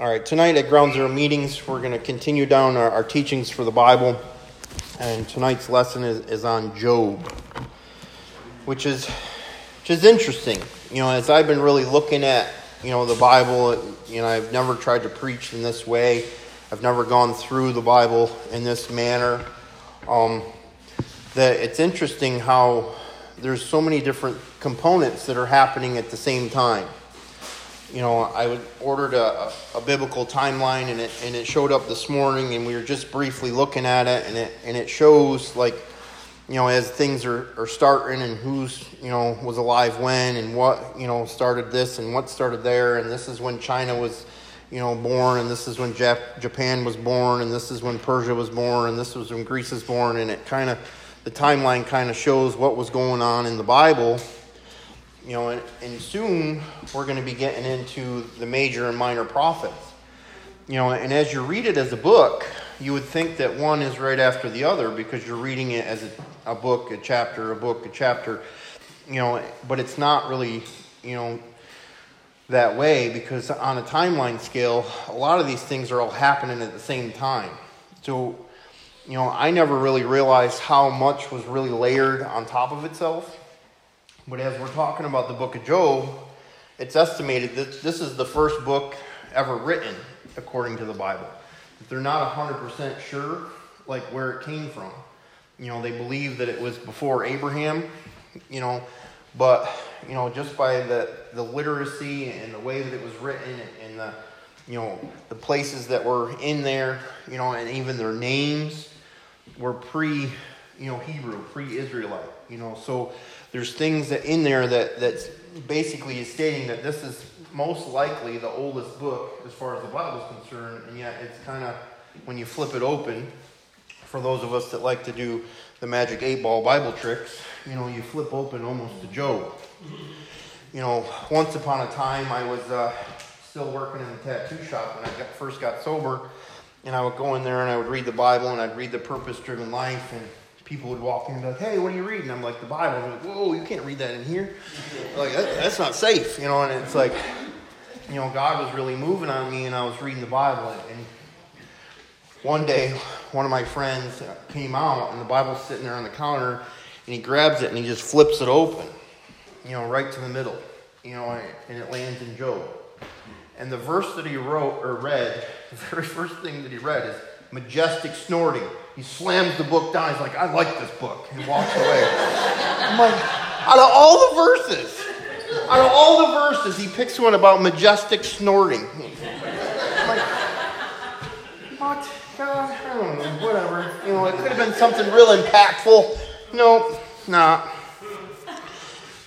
All right, tonight at Ground Zero Meetings, we're going to continue down our, our, teachings for the Bible. And tonight's lesson is, is on Job, which is, which is interesting. You know, as I've been really looking at, you know, the Bible, you know, I've never tried to preach in this way. I've never gone through the Bible in this manner. Um, that it's interesting how there's so many different components that are happening at the same time you know, I ordered a, a, biblical timeline and it, and it showed up this morning and we were just briefly looking at it and it, and it shows like, you know, as things are, are starting and who's, you know, was alive when and what, you know, started this and what started there. And this is when China was, you know, born and this is when Jap- Japan was born and this is when Persia was born and this was when Greece was born. And it kind of, the timeline kind of shows what was going on in the Bible you know, and, and soon we're going to be getting into the major and minor prophets. You know, and as you read it as a book, you would think that one is right after the other because you're reading it as a, a book, a chapter, a book, a chapter. You know, but it's not really, you know, that way because on a timeline scale, a lot of these things are all happening at the same time. So, you know, I never really realized how much was really layered on top of itself but as we're talking about the book of Job, it's estimated that this is the first book ever written according to the Bible. They're not 100% sure, like where it came from, you know, they believe that it was before Abraham, you know, but, you know, just by the, the literacy and the way that it was written and the, you know, the places that were in there, you know, and even their names were pre, you know, Hebrew, pre Israelite, you know, so there's things that in there that that's basically is stating that this is most likely the oldest book as far as the Bible is concerned, and yet it's kind of when you flip it open, for those of us that like to do the magic eight ball Bible tricks, you know, you flip open almost to Job. You know, once upon a time, I was uh, still working in the tattoo shop when I got, first got sober, and I would go in there and I would read the Bible and I'd read the Purpose Driven Life and people would walk in and be like, "Hey, what are you reading?" I'm like, "The Bible." I'm like, "Whoa, you can't read that in here. Like that, that's not safe," you know. And it's like, you know, God was really moving on me, and I was reading the Bible. And one day, one of my friends came out, and the Bible's sitting there on the counter, and he grabs it and he just flips it open, you know, right to the middle, you know, and it lands in Job. And the verse that he wrote or read, the very first thing that he read is majestic snorting. He slams the book down. He's like, I like this book. He walks away. I'm like, out of all the verses, out of all the verses, he picks one about majestic snorting. I'm like, what? God, I don't know, whatever. You know, it could have been something real impactful. Nope, not.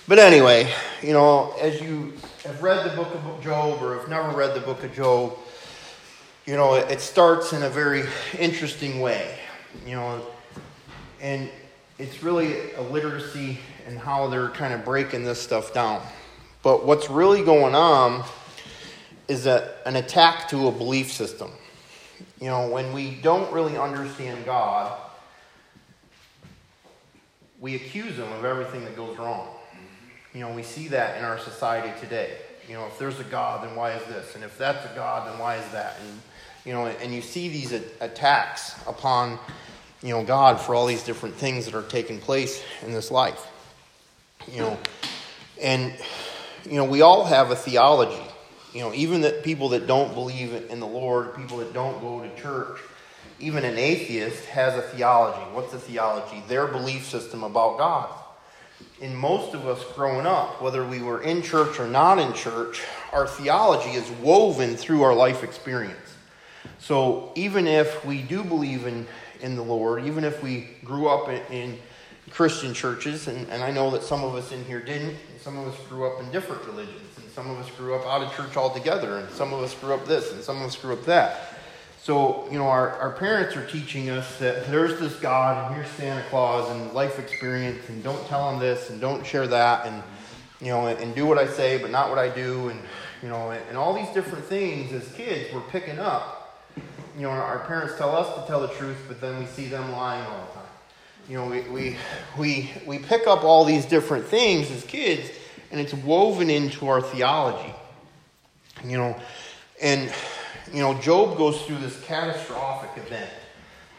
But anyway, you know, as you have read the book of Job or have never read the book of Job, you know, it starts in a very interesting way, you know, and it's really a literacy and how they're kind of breaking this stuff down. But what's really going on is that an attack to a belief system. You know, when we don't really understand God, we accuse him of everything that goes wrong. You know, we see that in our society today. You know, if there's a God, then why is this? And if that's a God, then why is that? And you know, and you see these attacks upon, you know, God for all these different things that are taking place in this life. You know, and, you know, we all have a theology. You know, even that people that don't believe in the Lord, people that don't go to church, even an atheist has a theology. What's a theology? Their belief system about God. In most of us growing up, whether we were in church or not in church, our theology is woven through our life experience. So even if we do believe in, in the Lord, even if we grew up in, in Christian churches, and, and I know that some of us in here didn't, some of us grew up in different religions, and some of us grew up out of church altogether, and some of us grew up this, and some of us grew up that. So, you know, our, our parents are teaching us that there's this God, and here's Santa Claus, and life experience, and don't tell him this, and don't share that, and, you know, and, and do what I say, but not what I do, and, you know, and, and all these different things as kids we're picking up you know, our parents tell us to tell the truth, but then we see them lying all the time. You know, we, we, we, we pick up all these different things as kids, and it's woven into our theology. You know, and, you know, Job goes through this catastrophic event.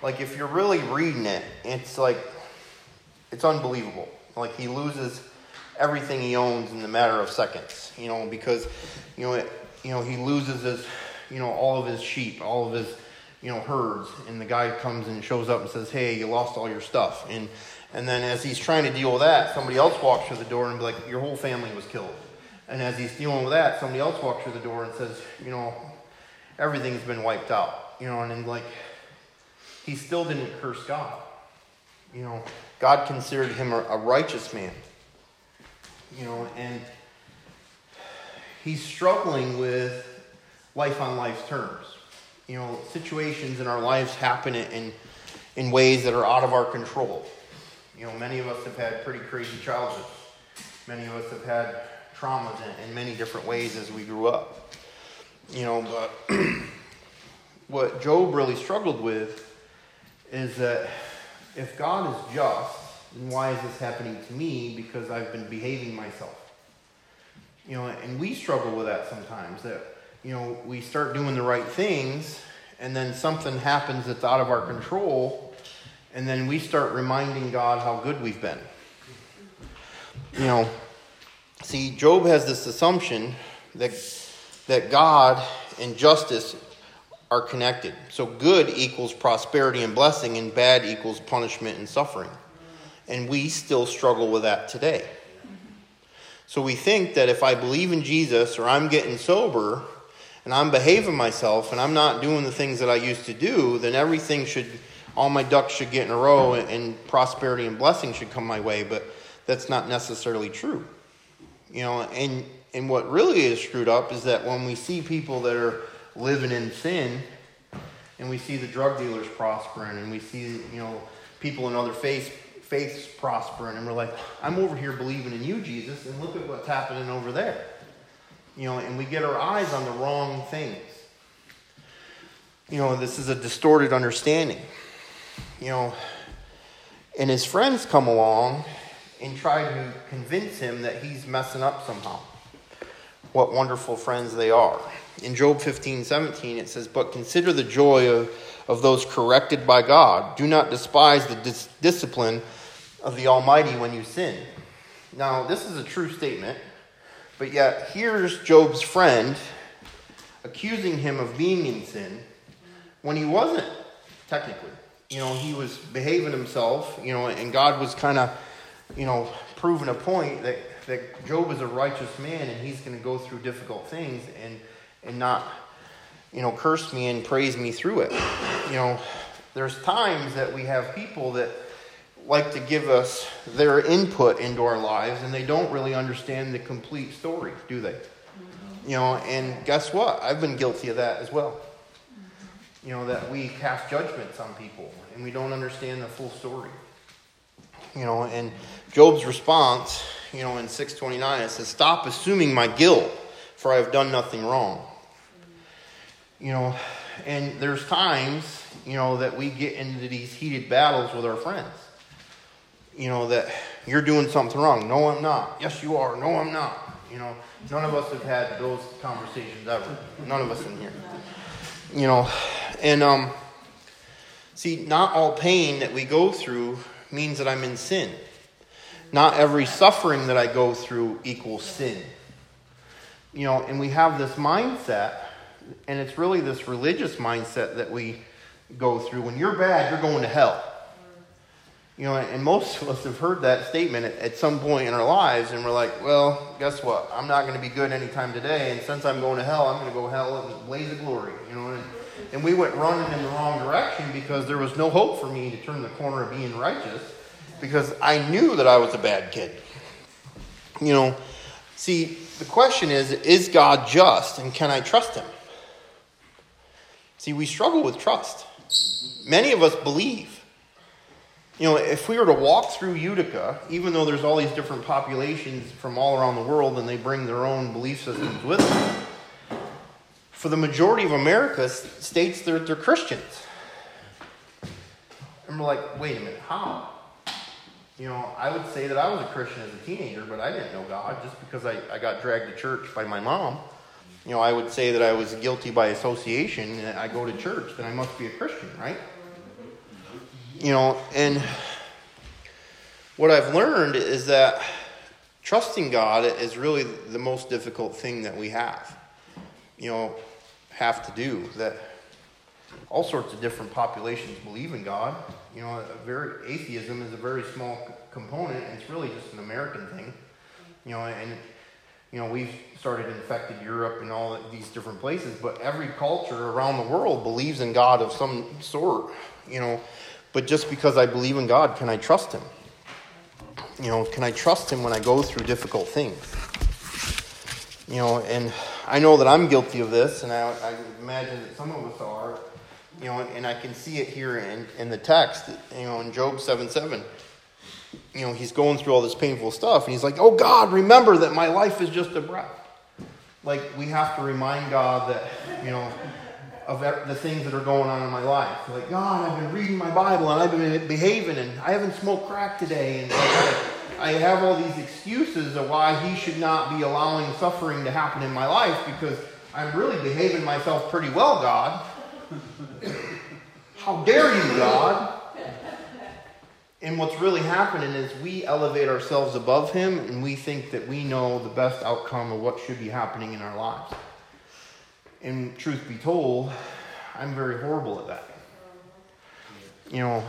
Like, if you're really reading it, it's like, it's unbelievable. Like, he loses everything he owns in the matter of seconds, you know, because, you know, it, you know, he loses his, you know, all of his sheep, all of his, you know, herds, and the guy comes and shows up and says, "Hey, you lost all your stuff," and and then as he's trying to deal with that, somebody else walks through the door and be like, "Your whole family was killed," and as he's dealing with that, somebody else walks through the door and says, "You know, everything's been wiped out," you know, and then like, he still didn't curse God, you know, God considered him a, a righteous man you know, and he's struggling with life on life's terms. You know, situations in our lives happen in, in ways that are out of our control. You know, many of us have had pretty crazy childhoods. Many of us have had traumas in, in many different ways as we grew up. You know, but what Job really struggled with is that if God is just, then why is this happening to me? Because I've been behaving myself. You know, and we struggle with that sometimes. That, you know, we start doing the right things, and then something happens that's out of our control, and then we start reminding God how good we've been. You know, see, Job has this assumption that, that God and justice are connected. So good equals prosperity and blessing, and bad equals punishment and suffering. And we still struggle with that today. So we think that if I believe in Jesus or I'm getting sober and I'm behaving myself and I'm not doing the things that I used to do, then everything should, all my ducks should get in a row and, and prosperity and blessing should come my way. But that's not necessarily true. You know, and, and what really is screwed up is that when we see people that are living in sin and we see the drug dealers prospering and we see, you know, people in other faiths faith's prospering, and we're like, I'm over here believing in you, Jesus, and look at what's happening over there. You know, and we get our eyes on the wrong things. You know, this is a distorted understanding. You know, and his friends come along and try to convince him that he's messing up somehow. What wonderful friends they are. In Job 15, 17, it says, But consider the joy of, of those corrected by God. Do not despise the dis- discipline of the Almighty when you sin. Now, this is a true statement, but yet here's Job's friend accusing him of being in sin when he wasn't, technically. You know, he was behaving himself, you know, and God was kind of, you know, proving a point that, that Job is a righteous man and he's going to go through difficult things and, and not, you know, curse me and praise me through it. You know, there's times that we have people that like to give us their input into our lives and they don't really understand the complete story, do they? Mm-hmm. You know, and guess what? I've been guilty of that as well. Mm-hmm. You know, that we cast judgments on people and we don't understand the full story. You know, and Job's response, you know, in 629, it says, Stop assuming my guilt, for I have done nothing wrong. You know, and there's times, you know, that we get into these heated battles with our friends you know, that you're doing something wrong. No, I'm not. Yes, you are. No, I'm not. You know, none of us have had those conversations ever. None of us in here. You know, and um, see, not all pain that we go through means that I'm in sin. Not every suffering that I go through equals sin. You know, and we have this mindset, and it's really this religious mindset that we go through. When you're bad, you're going to hell. You know, and most of us have heard that statement at, some point in our lives, and we're like, well, guess what? I'm not going to be good anytime today, and since I'm going to hell, I'm going to go hell in a blaze of glory. You know, and, and we went running in the wrong direction because there was no hope for me to turn the corner of being righteous because I knew that I was a bad kid. You know, see, the question is, is God just, and can I trust him? See, we struggle with trust. Many of us believe you know, if we were to walk through Utica, even though there's all these different populations from all around the world and they bring their own belief systems with them, for the majority of America states they're, they're Christians. And we're like, wait a minute, how? You know, I would say that I was a Christian as a teenager, but I didn't know God just because I, I got dragged to church by my mom. you know, I would say that I was guilty by association. I go to church, then I must be a Christian, right? You know, and what I've learned is that trusting God is really the most difficult thing that we have. You know, have to do that. All sorts of different populations believe in God. You know, very atheism is a very small component, and it's really just an American thing. You know, and you know we've started infected Europe and all these different places, but every culture around the world believes in God of some sort. You know, but just because I believe in God, can I trust Him? You know, can I trust Him when I go through difficult things? You know, and I know that I'm guilty of this, and I, I imagine that some of us are. You know, and, I can see it here in, in the text. You know, in Job seven seven. You know, he's going through all this painful stuff, and he's like, "Oh God, remember that my life is just a breath." Like we have to remind God that you know of the things that are going on in my life. Like, God, I've been reading my Bible and I've been behaving and I haven't smoked crack today. And like, I have all these excuses of why He should not be allowing suffering to happen in my life because I'm really behaving myself pretty well, God. How dare you, God? And what's really happening is we elevate ourselves above Him and we think that we know the best outcome of what should be happening in our lives. And truth be told, I'm very horrible at that. You know,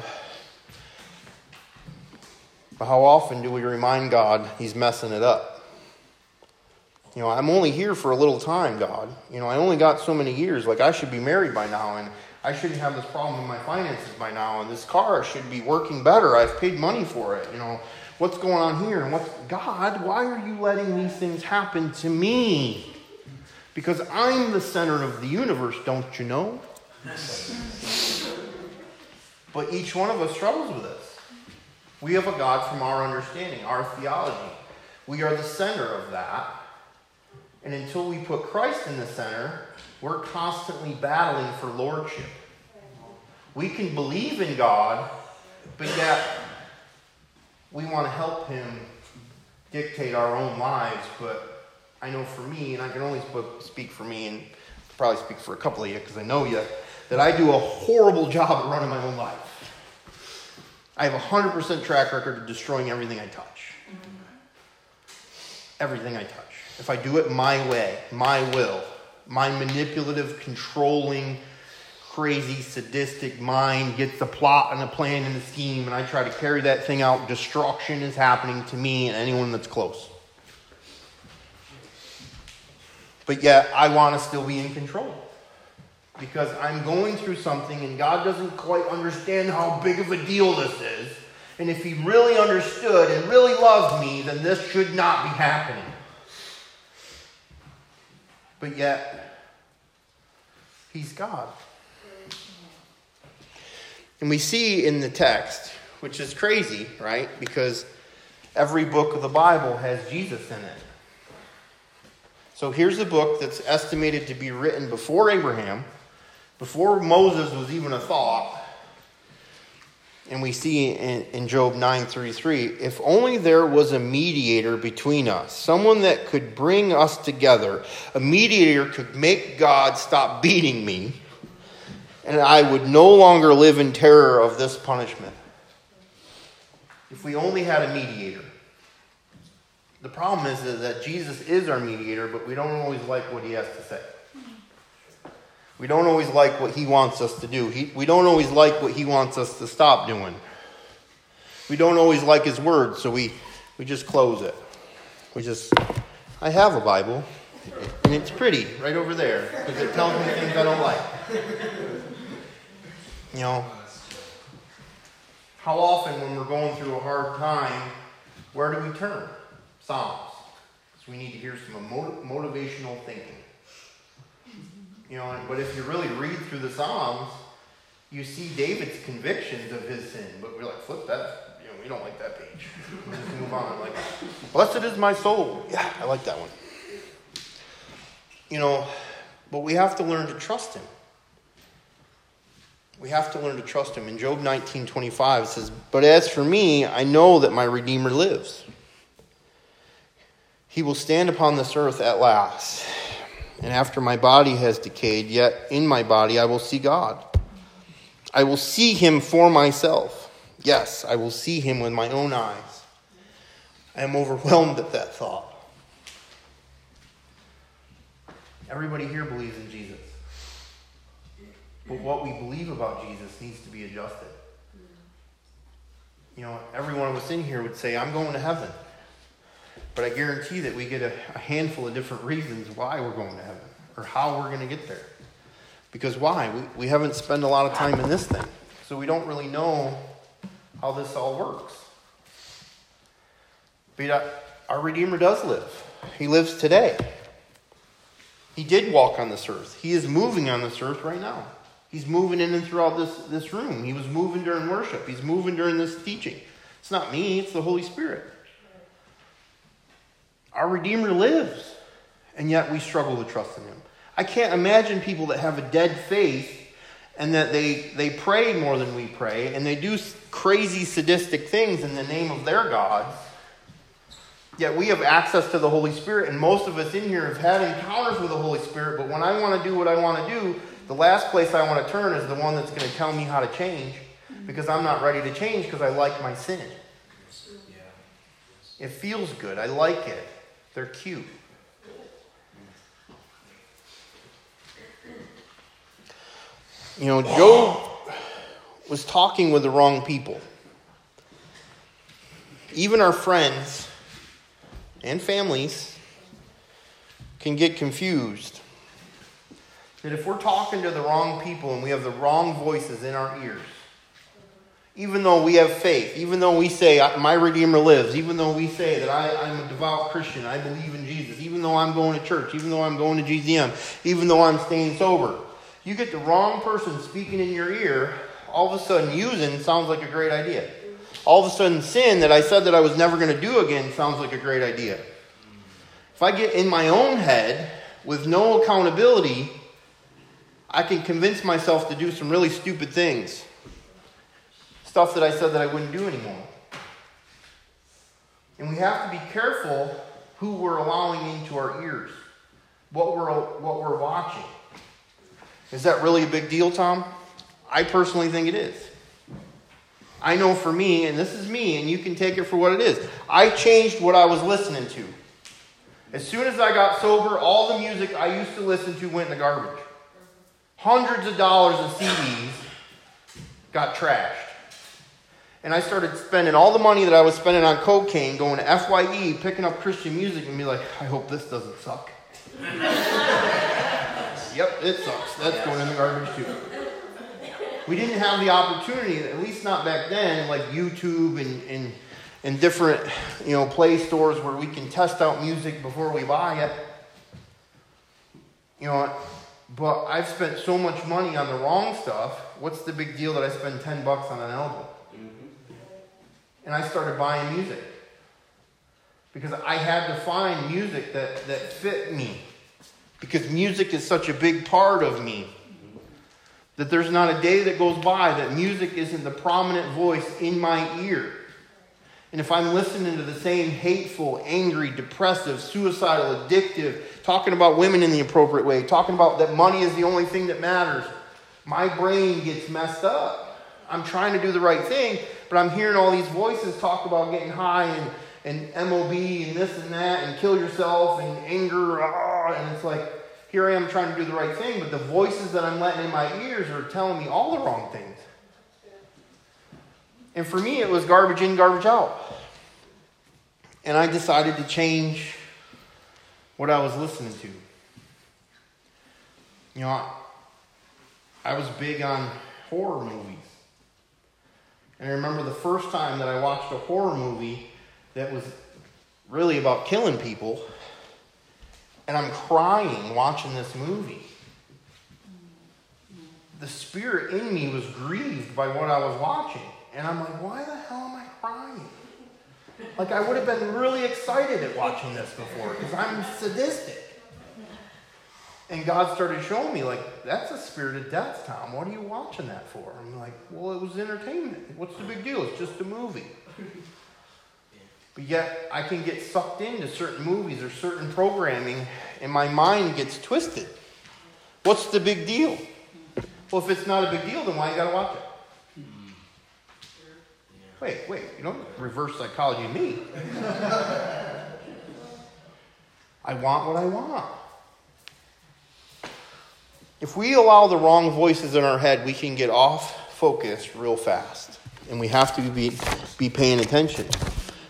but how often do we remind God He's messing it up? You know, I'm only here for a little time, God. You know, I only got so many years. Like, I should be married by now, and I shouldn't have this problem with my finances by now, and this car should be working better. I've paid money for it. You know, what's going on here? And what's, God, why are you letting these things happen to me? Because I'm the center of the universe, don't you know? but each one of us struggles with this. We have a God from our understanding, our theology. We are the center of that. And until we put Christ in the center, we're constantly battling for lordship. We can believe in God, but yet we want to help Him dictate our own lives, but I know for me, and I can only speak for me, and probably speak for a couple of you because I know you, that I do a horrible job at running my own life. I have a 100% track record of destroying everything I touch. Everything I touch. If I do it my way, my will, my manipulative, controlling, crazy, sadistic mind gets the plot and the plan and the scheme, and I try to carry that thing out, destruction is happening to me and anyone that's close. But yet, I want to still be in control. Because I'm going through something and God doesn't quite understand how big of a deal this is. And if He really understood and really loved me, then this should not be happening. But yet, He's God. And we see in the text, which is crazy, right? Because every book of the Bible has Jesus in it. So here's a book that's estimated to be written before Abraham, before Moses was even a thought. And we see in, in Job 9:33, if only there was a mediator between us, someone that could bring us together, a mediator could make God stop beating me, and I would no longer live in terror of this punishment. If we only had a mediator. The problem is, is that Jesus is our mediator, but we don't always like what he has to say. We don't always like what he wants us to do. He, we don't always like what he wants us to stop doing. We don't always like his words, so we, we just close it. We just, I have a Bible, and it's pretty right over there because it tells me things I don't like. You know, how often when we're going through a hard time, where do we turn? Psalms. So we need to hear some motivational thinking. You know, but if you really read through the Psalms, you see David's convictions of his sin. But we're like, flip that. You know, we don't like that page. Just move on. Like, blessed is my soul. Yeah, I like that one. You know, but we have to learn to trust him. We have to learn to trust him. In Job 19 25, it says, But as for me, I know that my Redeemer lives. He will stand upon this earth at last. And after my body has decayed, yet in my body I will see God. I will see him for myself. Yes, I will see him with my own eyes. I am overwhelmed at that thought. Everybody here believes in Jesus. But what we believe about Jesus needs to be adjusted. You know, every one of us in here would say, I'm going to heaven. But I guarantee that we get a, a handful of different reasons why we're going to heaven or how we're going to get there. Because why? We, we haven't spent a lot of time in this thing. So we don't really know how this all works. But uh, our Redeemer does live, He lives today. He did walk on this earth. He is moving on this earth right now. He's moving in and throughout this, this room. He was moving during worship. He's moving during this teaching. It's not me, it's the Holy Spirit. Our Redeemer lives, and yet we struggle to trust in Him. I can't imagine people that have a dead faith and that they, they pray more than we pray and they do crazy sadistic things in the name of their gods. Yet we have access to the Holy Spirit, and most of us in here have had encounters with the Holy Spirit. But when I want to do what I want to do, the last place I want to turn is the one that's going to tell me how to change because I'm not ready to change because I like my sin. It feels good. I like it. They're cute. You know, Job was talking with the wrong people. Even our friends and families can get confused. That if we're talking to the wrong people and we have the wrong voices in our ears, even though we have faith, even though we say, My Redeemer lives, even though we say that I, am a devout Christian, I believe in Jesus, even though I'm going to church, even though I'm going to GZM, even though I'm staying sober, you get the wrong person speaking in your ear, all of a sudden using sounds like a great idea. All of a sudden, sin that I said that I was never going to do again sounds like a great idea. If I get in my own head with no accountability, I can convince myself to do some really stupid things. Stuff that I said that I wouldn't do anymore. And we have to be careful who we're allowing into our ears, what we're, what we're watching. Is that really a big deal, Tom? I personally think it is. I know for me, and this is me, and you can take it for what it is. I changed what I was listening to. As soon as I got sober, all the music I used to listen to went in the garbage. Hundreds of dollars of CDs got trashed. And I started spending all the money that I was spending on cocaine, going to FYE, picking up Christian music, and be like, I hope this doesn't suck. Yep, it sucks. That's going in the garbage too. We didn't have the opportunity, at least not back then, like YouTube and, and, and different you know play stores where we can test out music before we buy it. You know, but I've spent so much money on the wrong stuff. What's the big deal that I spend 10 bucks on an album? And I started buying music. Because I had to find music that, that fit me because music is such a big part of me that there's not a day that goes by that music isn't the prominent voice in my ear. And if I'm listening to the same hateful, angry, depressive, suicidal, addictive, talking about women in the appropriate way, talking about that money is the only thing that matters, my brain gets messed up. I'm trying to do the right thing, but I'm hearing all these voices talk about getting high and and MOB and this and that and kill yourself and anger. Ah, and it's like, here I am trying to do the right thing, but the voices that I'm letting in my ears are telling me all the wrong things. And for me, it was garbage in, garbage out. And I decided to change what I was listening to. You know, I was big on horror movies. And I remember the first time that I watched a horror movie that was really about killing people. And I'm crying watching this movie. The spirit in me was grieved by what I was watching. And I'm like, why the hell am I crying? Like, I would have been really excited at watching this before because I'm sadistic. And God started showing me, like, that's a spirit of death, Tom. What are you watching that for? I'm like, well, it was entertainment. What's the big deal? It's just a movie. But yet, I can get sucked into certain movies or certain programming, and my mind gets twisted. What's the big deal? Well, if it's not a big deal, then why you gotta watch it? Wait, wait, you don't reverse psychology me. I want what I want. If we allow the wrong voices in our head, we can get off focus real fast. And we have to be, be paying attention.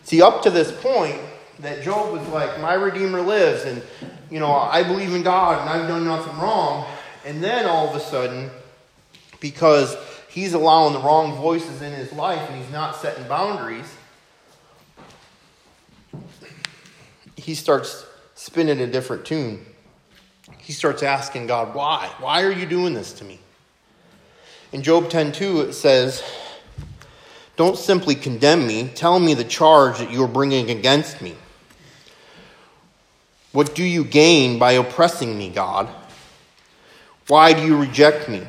See, up to this point, that Job was like, My Redeemer lives, and, you know, I believe in God, and I've done nothing wrong. And then all of a sudden, because he's allowing the wrong voices in his life and he's not setting boundaries, he starts spinning a different tune. He starts asking God, Why? Why are you doing this to me? In Job 10:2 it says, Don't simply condemn me, tell me the charge that you are bringing against me. What do you gain by oppressing me, God? Why do you reject me?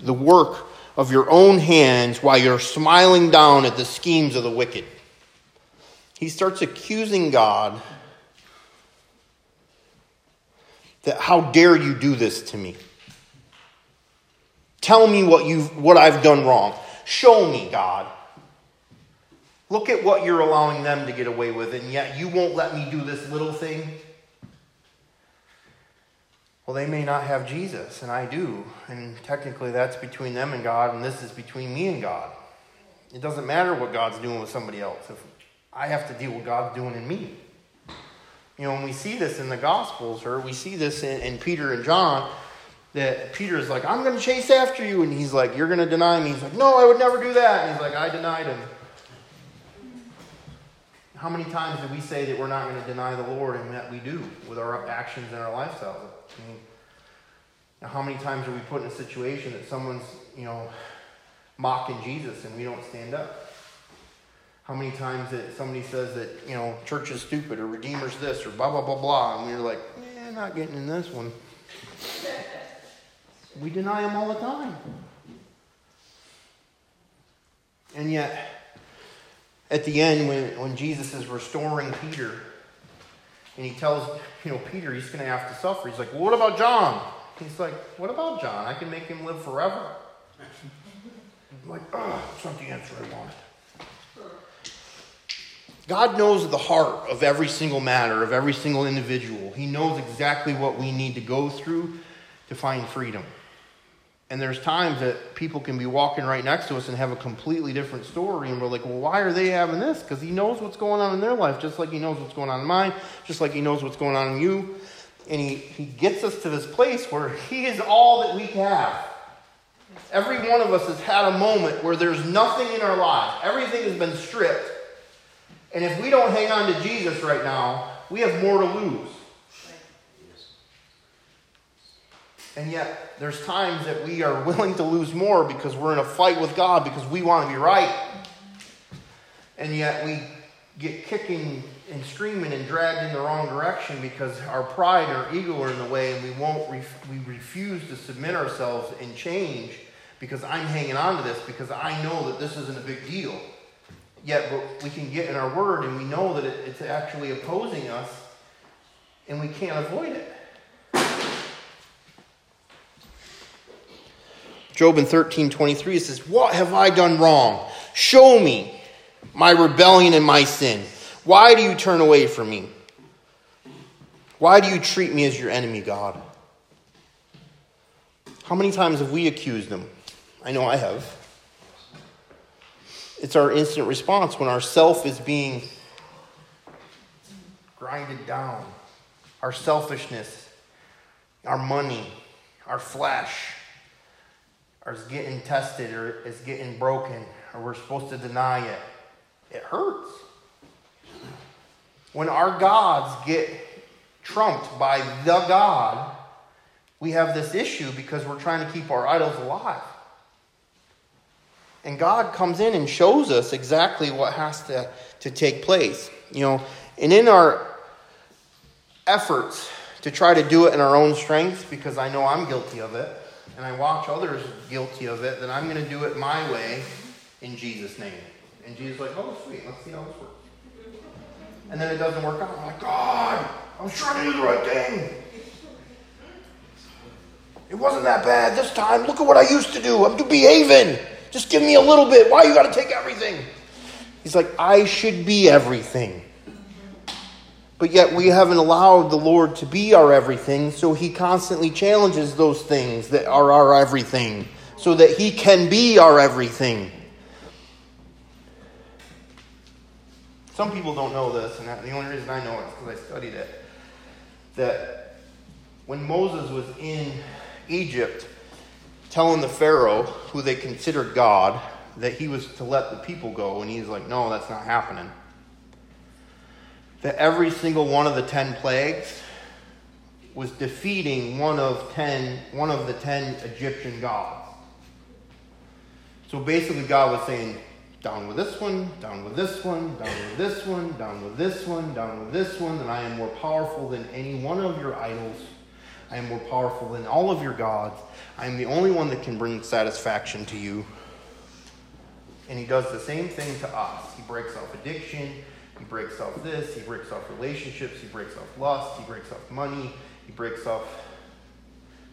The work of your own hands while you're smiling down at the schemes of the wicked. He starts accusing God that how dare you do this to me? Tell me what you what I've done wrong. Show me, God. Look at what you're allowing them to get away with, and yet you won't let me do this little thing. Well, they may not have Jesus, and I do. And technically, that's between them and God, and this is between me and God. It doesn't matter what God's doing with somebody else. If I have to deal with God's doing in me. You know, when we see this in the Gospels, or we see this in, in Peter and John, that Peter is like, I'm going to chase after you. And he's like, You're going to deny me. He's like, No, I would never do that. And he's like, I denied him. How many times do we say that we're not going to deny the Lord, and that we do with our actions and our lifestyles? I mean, how many times are we put in a situation that someone's, you know, mocking Jesus and we don't stand up? How many times that somebody says that, you know, church is stupid or Redeemer's this or blah, blah, blah, blah, and we're like, eh, not getting in this one. We deny them all the time. And yet, at the end, when, when Jesus is restoring Peter, and he tells, you know, Peter he's going to have to suffer. He's like, well, what about John? He's like, what about John? I can make him live forever. Like, oh, that's not the answer I wanted. God knows the heart of every single matter, of every single individual. He knows exactly what we need to go through to find freedom. And there's times that people can be walking right next to us and have a completely different story, and we're like, well, why are they having this? Because He knows what's going on in their life, just like He knows what's going on in mine, just like He knows what's going on in you. And He, he gets us to this place where He is all that we have. Every one of us has had a moment where there's nothing in our lives, everything has been stripped and if we don't hang on to Jesus right now, we have more to lose. And yet, there's times that we are willing to lose more because we're in a fight with God because we want to be right. And yet, we get kicking and screaming and dragged in the wrong direction because our pride or ego are in the way and we won't ref- we refuse to submit ourselves and change because I'm hanging on to this because I know that this isn't a big deal. Yet but we can get in our word and we know that it, it's actually opposing us and we can't avoid it. Job in 13 23 says, What have I done wrong? Show me my rebellion and my sin. Why do you turn away from me? Why do you treat me as your enemy, God? How many times have we accused him? I know I have. It's our instant response when our self is being grinded down. Our selfishness, our money, our flesh is getting tested or is getting broken or we're supposed to deny it. It hurts. When our gods get trumped by the God, we have this issue because we're trying to keep our idols alive. And God comes in and shows us exactly what has to, to take place. You know, and in our efforts to try to do it in our own strength, because I know I'm guilty of it, and I watch others guilty of it, then I'm going to do it my way in Jesus' name. And Jesus like, oh, sweet, let's see how this works. And then it doesn't work out. I'm like, God, I was trying to do the right thing. It wasn't that bad this time. Look at what I used to do. I'm behaving. Just give me a little bit. Why you got to take everything? He's like, I should be everything. But yet we haven't allowed the Lord to be our everything, so he constantly challenges those things that are our everything so that he can be our everything. Some people don't know this, and the only reason I know it is because I studied it. That when Moses was in Egypt, telling the Pharaoh, who they considered God, that he was to let the people go, and he's like, no, that's not happening. That every single one of the ten plagues was defeating one of ten, one of the ten Egyptian gods. So basically, God was saying, down with this one, down with this one, down with this one, down with this one, down with this one, and I am more powerful than any one of your idols. I am more powerful than all of your gods. I am the only one that can bring satisfaction to you. And he does the same thing to us. He breaks off addiction, he breaks off this, he breaks off relationships, he breaks off lust, he breaks off money, he breaks off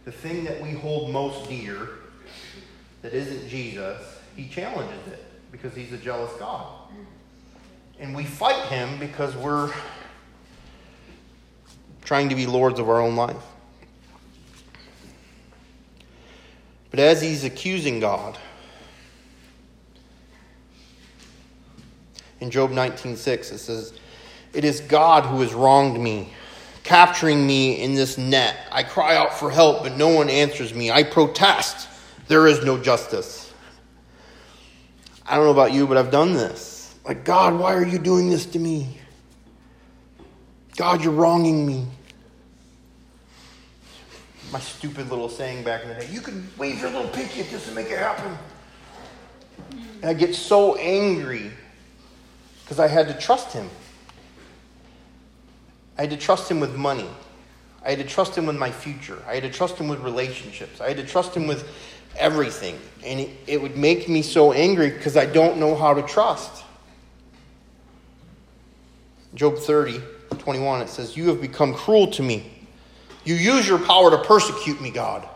the thing that we hold most dear that isn't Jesus. He challenges it because he's a jealous God. And we fight him because we're trying to be lords of our own life. But as he's accusing God, in Job 19:6 it says, "It is God who has wronged me, capturing me in this net. I cry out for help, but no one answers me. I protest, there is no justice." I don't know about you, but I've done this. Like, God, why are you doing this to me? God, you're wronging me. My stupid little saying back in the day, you can wave your little pinky at this and make it happen. And I get so angry because I had to trust him. I had to trust him with money. I had to trust him with my future. I had to trust him with relationships. I had to trust him with everything. And it, it would make me so angry because I don't know how to trust. Job 30, 21, it says, You have become cruel to me. You use your power to persecute me, God.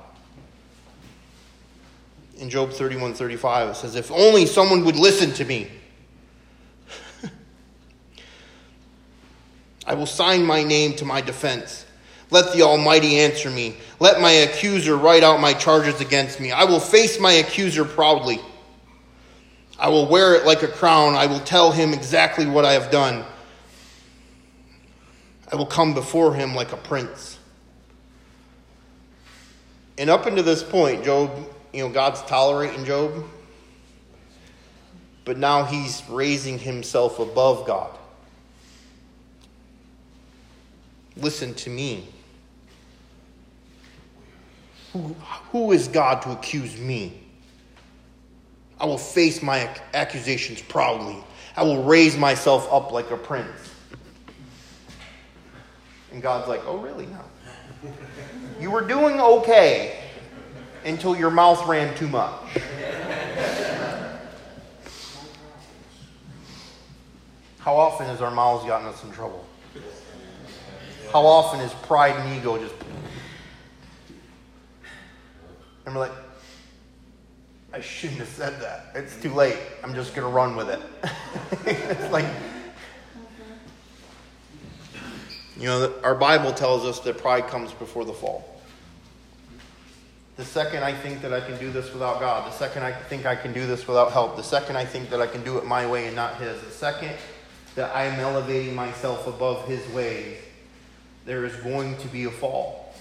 In Job 31, 35, it says, If only someone would listen to me. I will sign my name to my defense. Let the Almighty answer me. Let my accuser write out my charges against me. I will face my accuser proudly. I will wear it like a crown. I will tell him exactly what I have done. I will come before him like a prince. And up until this point, Job, you know, God's tolerating Job. But now he's raising himself above God. Listen to me. Who, who is God to accuse me? I will face my accusations proudly. I will raise myself up like a prince. And God's like, oh, really? No. You were doing okay until your mouth ran too much. How often has our mouths gotten us in trouble? How often is pride and ego just and we're like, I shouldn't have said that. It's too late. I'm just going to run with it. it's like, you know, our Bible tells us that pride comes before the fall. The second I think that I can do this without God, the second I think I can do this without help, the second I think that I can do it my way and not His, the second that I am elevating myself above His ways, there is going to be a fall.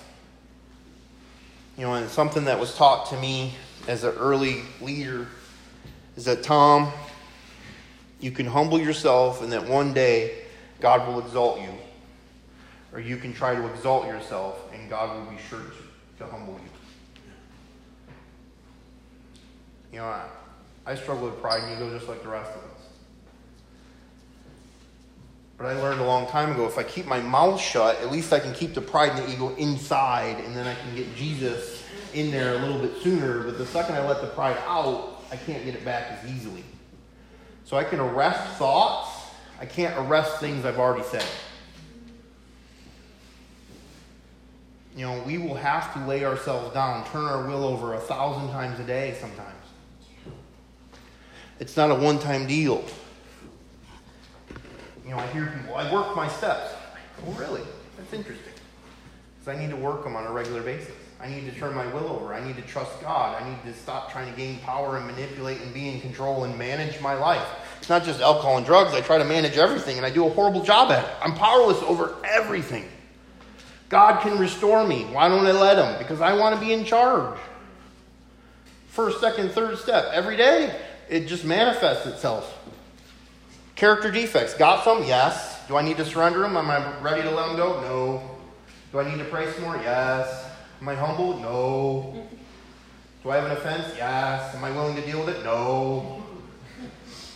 You know, and something that was taught to me as an early leader is that, Tom, you can humble yourself and that one day God will exalt you. Or you can try to exalt yourself and God will be sure to, to humble you. You know, I, I struggle with pride and ego just like the rest of us. But I learned a long time ago if I keep my mouth shut, at least I can keep the pride and the ego inside, and then I can get Jesus in there a little bit sooner. But the second I let the pride out, I can't get it back as easily. So I can arrest thoughts, I can't arrest things I've already said. You know, we will have to lay ourselves down, turn our will over a thousand times a day sometimes. It's not a one time deal. You know, I hear people, I work my steps. Really? That's interesting. Because I need to work them on a regular basis. I need to turn my will over. I need to trust God. I need to stop trying to gain power and manipulate and be in control and manage my life. It's not just alcohol and drugs. I try to manage everything and I do a horrible job at it. I'm powerless over everything. God can restore me. Why don't I let Him? Because I want to be in charge. First, second, third step. Every day, it just manifests itself. Character defects. Got some? Yes. Do I need to surrender them? Am I ready to let them go? No. Do I need to pray some more? Yes. Am I humble? No. Do I have an offense? Yes. Am I willing to deal with it? No.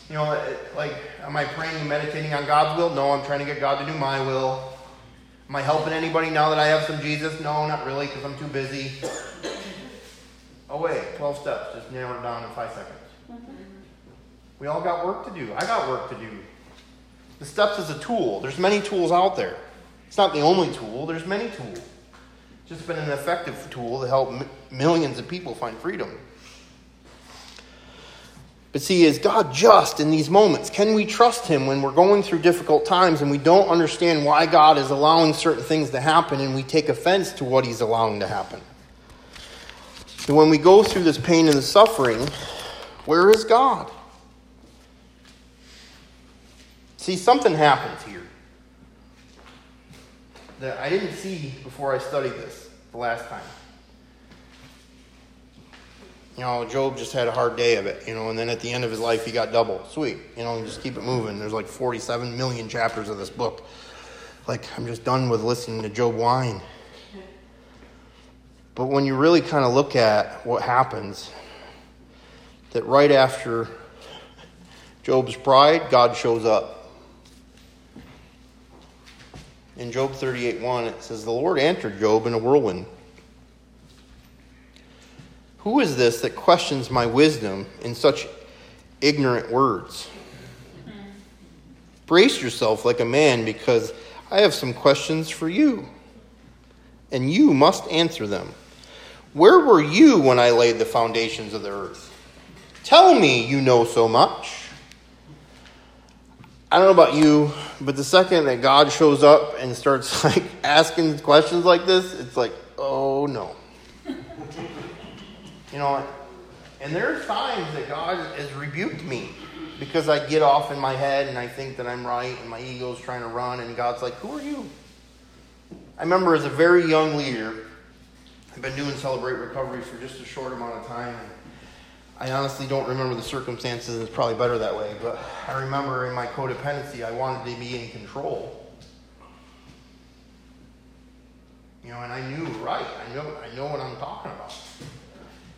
You know, like, am I praying and meditating on God's will? No, I'm trying to get God to do my will. Am I helping anybody now that I have some Jesus? No, not really, because I'm too busy. Oh, wait, 12 steps. Just narrow it down in five seconds. We all got work to do. I got work to do. The steps is a tool. There's many tools out there. It's not the only tool, there's many tools. It's just been an effective tool to help millions of people find freedom. But see, is God just in these moments? Can we trust Him when we're going through difficult times and we don't understand why God is allowing certain things to happen and we take offense to what He's allowing to happen? And when we go through this pain and the suffering, where is God? See, something happens here that I didn't see before I studied this the last time you know, Job just had a hard day of it, you know, and then at the end of his life, he got double. Sweet, you know, just keep it moving. There's like 47 million chapters of this book. Like, I'm just done with listening to Job whine. But when you really kind of look at what happens, that right after Job's pride, God shows up. In Job 38 1, it says, The Lord answered Job in a whirlwind. Who is this that questions my wisdom in such ignorant words? Brace yourself like a man, because I have some questions for you, and you must answer them. Where were you when I laid the foundations of the earth? Tell me you know so much. I don't know about you, but the second that God shows up and starts like asking questions like this, it's like, oh no. You know, and there are times that God has rebuked me because I get off in my head and I think that I'm right and my ego's trying to run and God's like, Who are you? I remember as a very young leader, I've been doing Celebrate Recovery for just a short amount of time. I honestly don't remember the circumstances. It's probably better that way. But I remember in my codependency, I wanted to be in control. You know, and I knew right. I know I know what I'm talking about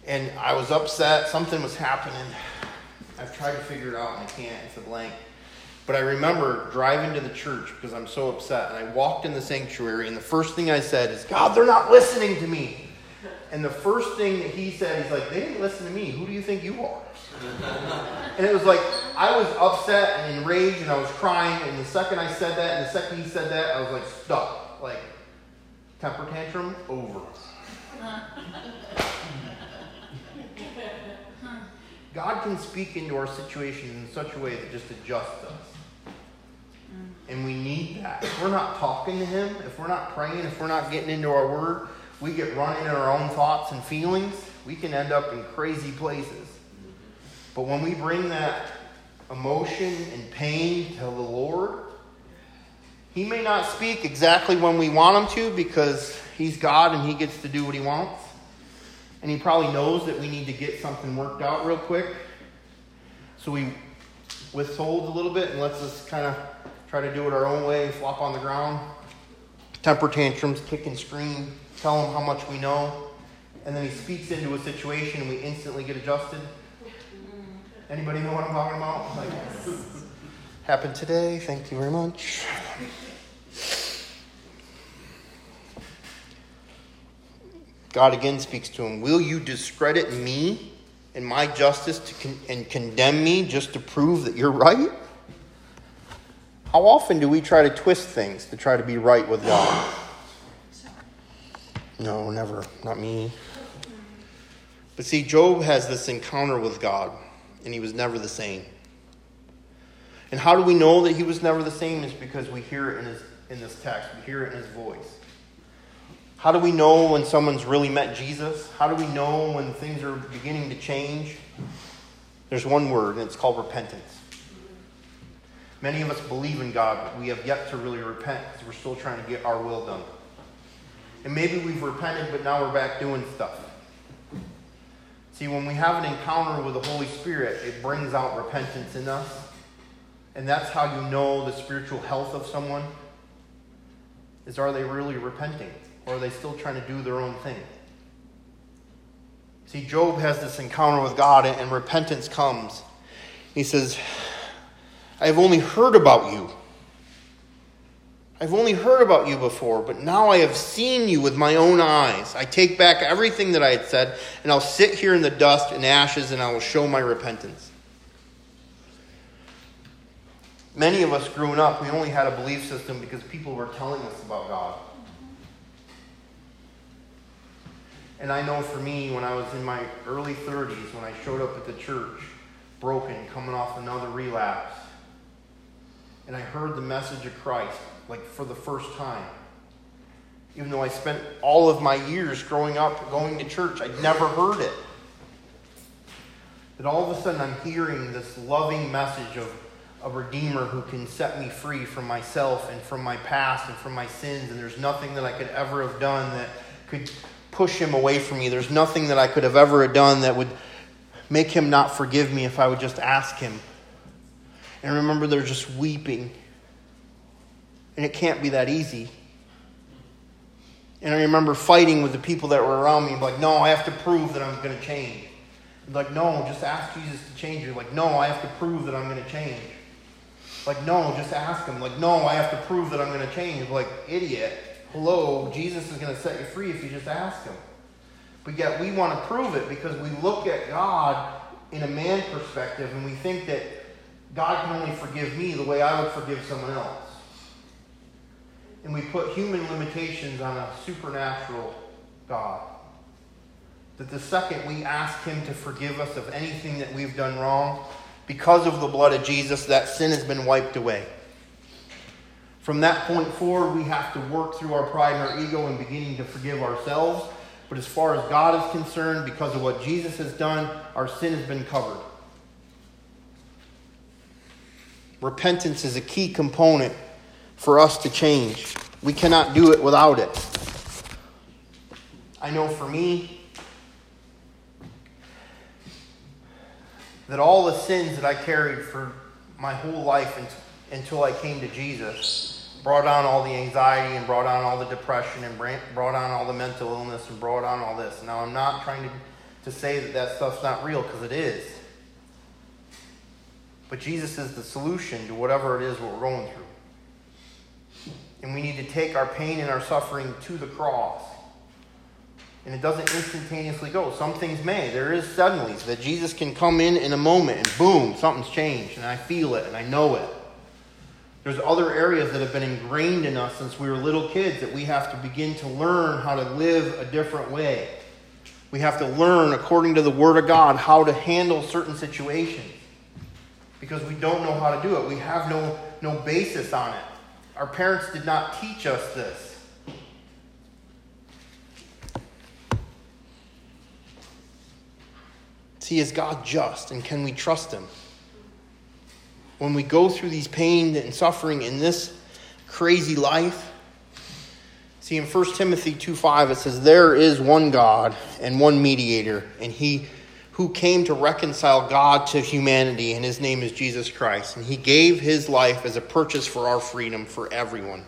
and I was upset. Something was happening. I've tried to figure it out and I can't. It's a blank. But I remember driving to the church because I'm so upset. And I walked in the sanctuary, and the first thing I said is, God, they're not listening to me. And the first thing that he said, he's like, they didn't listen to me. Who do you think you are? and it was like, I was upset and enraged, and I was crying. And the second I said that, and the second he said that, I was like, stuck. Like, temper tantrum over. God can speak into our situations in such a way that just adjusts us. And we need that. If we're not talking to Him, if we're not praying, if we're not getting into our Word, we get running in our own thoughts and feelings, we can end up in crazy places. But when we bring that emotion and pain to the Lord, He may not speak exactly when we want Him to because He's God and He gets to do what He wants and he probably knows that we need to get something worked out real quick. So he withholds a little bit and lets us kind of try to do it our own way, flop on the ground, temper tantrums, kick and scream, tell him how much we know, and then he speaks into a situation and we instantly get adjusted. Anybody know what I'm talking about? Like, happened today. Thank you very much. God again speaks to him Will you discredit me and my justice con- and condemn me just to prove that you're right? How often do we try to twist things to try to be right with God? No, never. Not me. But see, Job has this encounter with God, and he was never the same. And how do we know that he was never the same? Is because we hear it in, his, in this text, we hear it in his voice. How do we know when someone's really met Jesus? How do we know when things are beginning to change? There's one word, and it's called repentance. Many of us believe in God, but we have yet to really repent because we're still trying to get our will done. And maybe we've repented, but now we're back doing stuff. See, when we have an encounter with the Holy Spirit, it brings out repentance in us. And that's how you know the spiritual health of someone is are they really repenting? Or are they still trying to do their own thing? See, Job has this encounter with God, and repentance comes. He says, I have only heard about you. I've only heard about you before, but now I have seen you with my own eyes. I take back everything that I had said, and I'll sit here in the dust and ashes, and I will show my repentance. Many of us growing up, we only had a belief system because people were telling us about God. And I know for me, when I was in my early 30s, when I showed up at the church, broken, coming off another relapse, and I heard the message of Christ, like for the first time. Even though I spent all of my years growing up going to church, I'd never heard it. That all of a sudden I'm hearing this loving message of a Redeemer who can set me free from myself and from my past and from my sins, and there's nothing that I could ever have done that could push him away from me. There's nothing that I could have ever done that would make him not forgive me if I would just ask him. And remember they're just weeping. And it can't be that easy. And I remember fighting with the people that were around me, like, no, I have to prove that I'm going to change. Like, no, just ask Jesus to change you. Like, no, I have to prove that I'm going to change. Like, no, just ask him. Like, no, I have to prove that I'm going to change. Like, idiot. Hello, Jesus is going to set you free if you just ask him. But yet we want to prove it because we look at God in a man perspective and we think that God can only forgive me the way I would forgive someone else. And we put human limitations on a supernatural God. That the second we ask Him to forgive us of anything that we've done wrong, because of the blood of Jesus, that sin has been wiped away. From that point forward, we have to work through our pride and our ego and beginning to forgive ourselves. But as far as God is concerned, because of what Jesus has done, our sin has been covered. Repentance is a key component for us to change. We cannot do it without it. I know for me that all the sins that I carried for my whole life until I came to Jesus brought on all the anxiety and brought on all the depression and brought on all the mental illness and brought on all this. Now, I'm not trying to, to say that that stuff's not real because it is. But Jesus is the solution to whatever it is we're going through. And we need to take our pain and our suffering to the cross. And it doesn't instantaneously go. Some things may. There is suddenly that Jesus can come in in a moment and boom, something's changed. And I feel it and I know it. There's other areas that have been ingrained in us since we were little kids that we have to begin to learn how to live a different way. We have to learn, according to the Word of God, how to handle certain situations because we don't know how to do it. We have no, no basis on it. Our parents did not teach us this. See, is God just and can we trust Him? When we go through these pain and suffering in this crazy life, see in 1 Timothy 2 5, it says, There is one God and one mediator, and He who came to reconcile God to humanity, and his name is Jesus Christ. And he gave his life as a purchase for our freedom for everyone.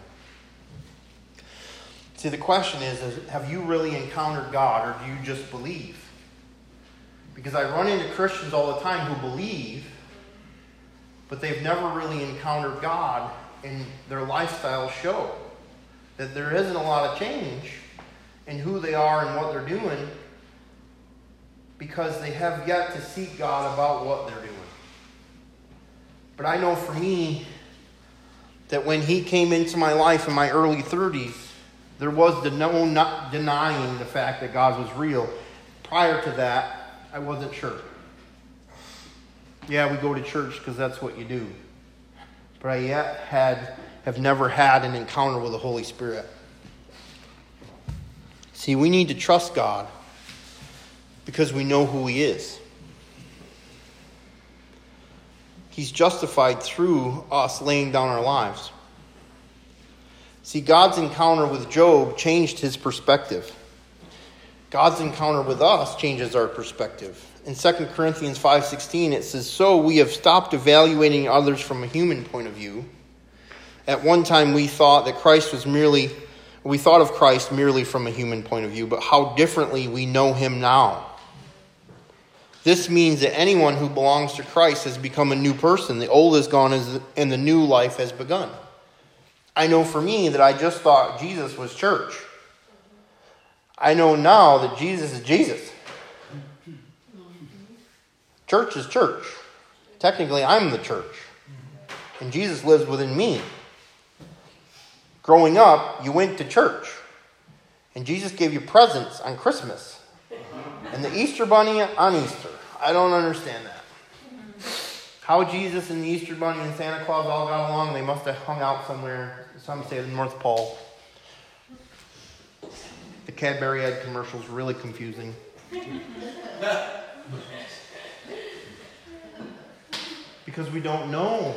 See, the question is, is have you really encountered God, or do you just believe? Because I run into Christians all the time who believe, but they've never really encountered God, and their lifestyles show that there isn't a lot of change in who they are and what they're doing because they have yet to seek God about what they're doing. But I know for me that when He came into my life in my early 30s, There was the no not denying the fact that God was real. Prior to that, I wasn't sure. Yeah, we go to church because that's what you do. But I yet had have never had an encounter with the Holy Spirit. See, we need to trust God because we know who He is. He's justified through us laying down our lives. See, God's encounter with Job changed his perspective. God's encounter with us changes our perspective. In 2 Corinthians 5:16 it says, "So we have stopped evaluating others from a human point of view. At one time we thought that Christ was merely we thought of Christ merely from a human point of view, but how differently we know him now." This means that anyone who belongs to Christ has become a new person. The old is gone and the new life has begun. I know for me that I just thought Jesus was church. I know now that Jesus is Jesus. Church is church. Technically, I'm the church. And Jesus lives within me. Growing up, you went to church. And Jesus gave you presents on Christmas. And the Easter bunny on Easter. I don't understand that. How Jesus and the Easter bunny and Santa Claus all got along, they must have hung out somewhere some say the North Pole. The Cadbury ad commercial is really confusing. because we don't know.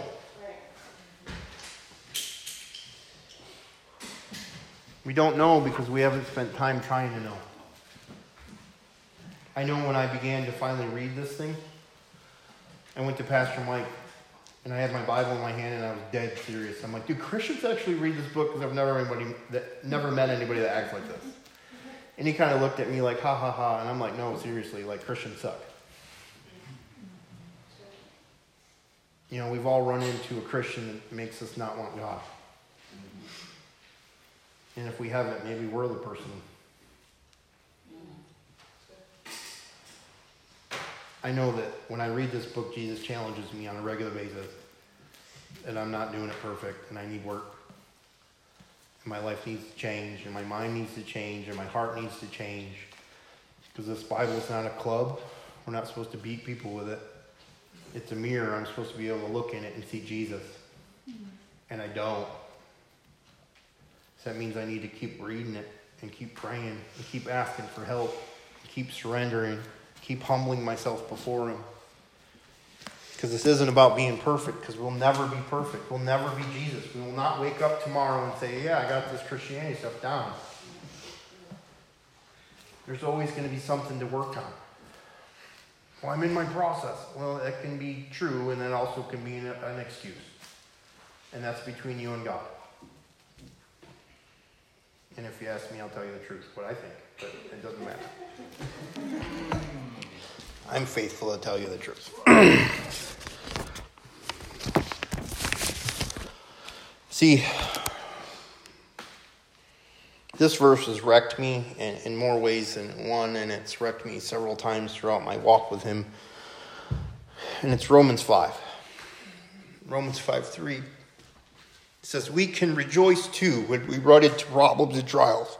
We don't know because we haven't spent time trying to know. I know when I began to finally read this thing, I went to Pastor Mike and I had my Bible in my hand and I was dead serious. I'm like, do Christians actually read this book? Because I've never anybody that never met anybody that acts like this. And he kind of looked at me like, ha ha ha, and I'm like, no, seriously, like Christians suck. You know, we've all run into a Christian that makes us not want God. And if we haven't, maybe we're the person. I know that when I read this book, Jesus challenges me on a regular basis and I'm not doing it perfect and I need work. And my life needs to change and my mind needs to change and my heart needs to change. Because this Bible is not a club. We're not supposed to beat people with it. It's a mirror. I'm supposed to be able to look in it and see Jesus. Mm-hmm. And I don't. So that means I need to keep reading it and keep praying and keep asking for help, and keep surrendering, keep humbling myself before Him. Because this isn't about being perfect, because we'll never be perfect. We'll never be Jesus. We will not wake up tomorrow and say, Yeah, I got this Christianity stuff down. There's always going to be something to work on. Well, I'm in my process. Well, that can be true, and that also can be an, an excuse. And that's between you and God. And if you ask me, I'll tell you the truth, what I think, but it doesn't matter. I'm faithful to tell you the truth. See, this verse has wrecked me in, in more ways than one, and it's wrecked me several times throughout my walk with Him. And it's Romans 5. Romans 5 3. It says, We can rejoice too when we run into problems and trials,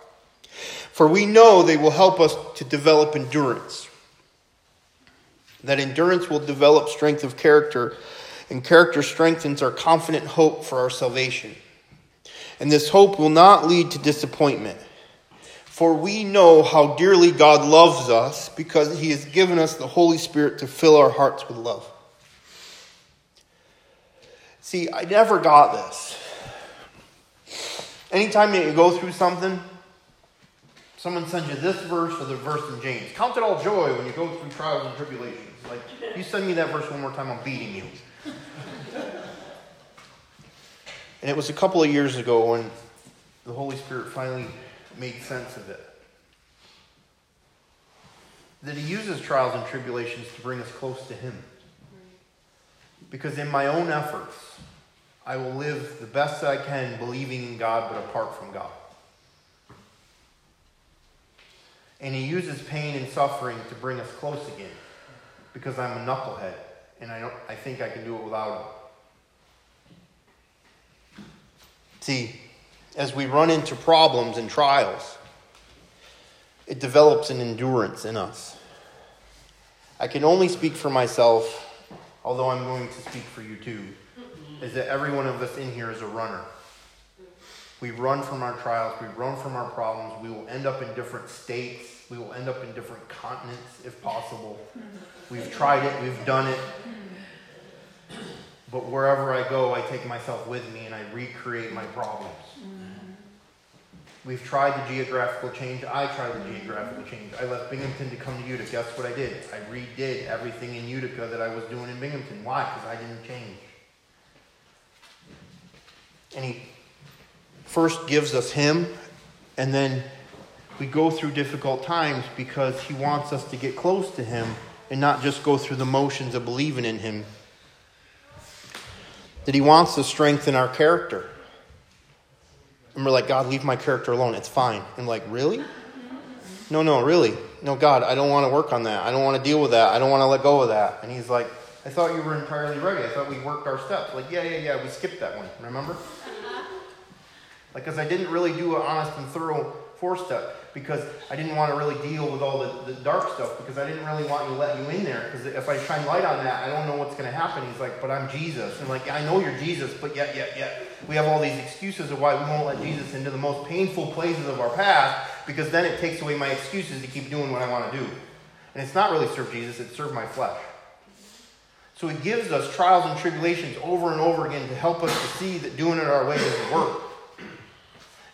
for we know they will help us to develop endurance. That endurance will develop strength of character and character strengthens our confident hope for our salvation. And this hope will not lead to disappointment. For we know how dearly God loves us because he has given us the Holy Spirit to fill our hearts with love. See, I never got this. Anytime you go through something, someone sends you this verse or the verse in James. Count it all joy when you go through trials and tribulations. Like, you send me that verse one more time, I'm beating you. And it was a couple of years ago when the Holy Spirit finally made sense of it. That He uses trials and tribulations to bring us close to Him. Because in my own efforts, I will live the best that I can believing in God but apart from God. And He uses pain and suffering to bring us close again because I'm a knucklehead and I, don't, I think I can do it without Him. See, as we run into problems and trials, it develops an endurance in us. I can only speak for myself, although I'm going to speak for you too, is that every one of us in here is a runner. We run from our trials, we run from our problems, we will end up in different states, we will end up in different continents if possible. We've tried it, we've done it. But wherever I go, I take myself with me and I recreate my problems. Mm-hmm. We've tried the geographical change. I tried the geographical change. I left Binghamton to come to Utica. Guess what I did? I redid everything in Utica that I was doing in Binghamton. Why? Because I didn't change. And he first gives us him, and then we go through difficult times because he wants us to get close to him and not just go through the motions of believing in him. That he wants to strengthen our character. And we're like, God, leave my character alone. It's fine. And like, really? No, no, really. No, God, I don't want to work on that. I don't want to deal with that. I don't want to let go of that. And he's like, I thought you were entirely ready. I thought we worked our steps. Like, yeah, yeah, yeah, we skipped that one. Remember? Like, because I didn't really do an honest and thorough four step because I didn't want to really deal with all the, the dark stuff because I didn't really want to let you in there because if I shine light on that, I don't know what's going to happen. He's like, but I'm Jesus. And like, I know you're Jesus, but yet, yet, yet. We have all these excuses of why we won't let Jesus into the most painful places of our past because then it takes away my excuses to keep doing what I want to do. And it's not really serve Jesus, it's serve my flesh. So he gives us trials and tribulations over and over again to help us to see that doing it our way doesn't work.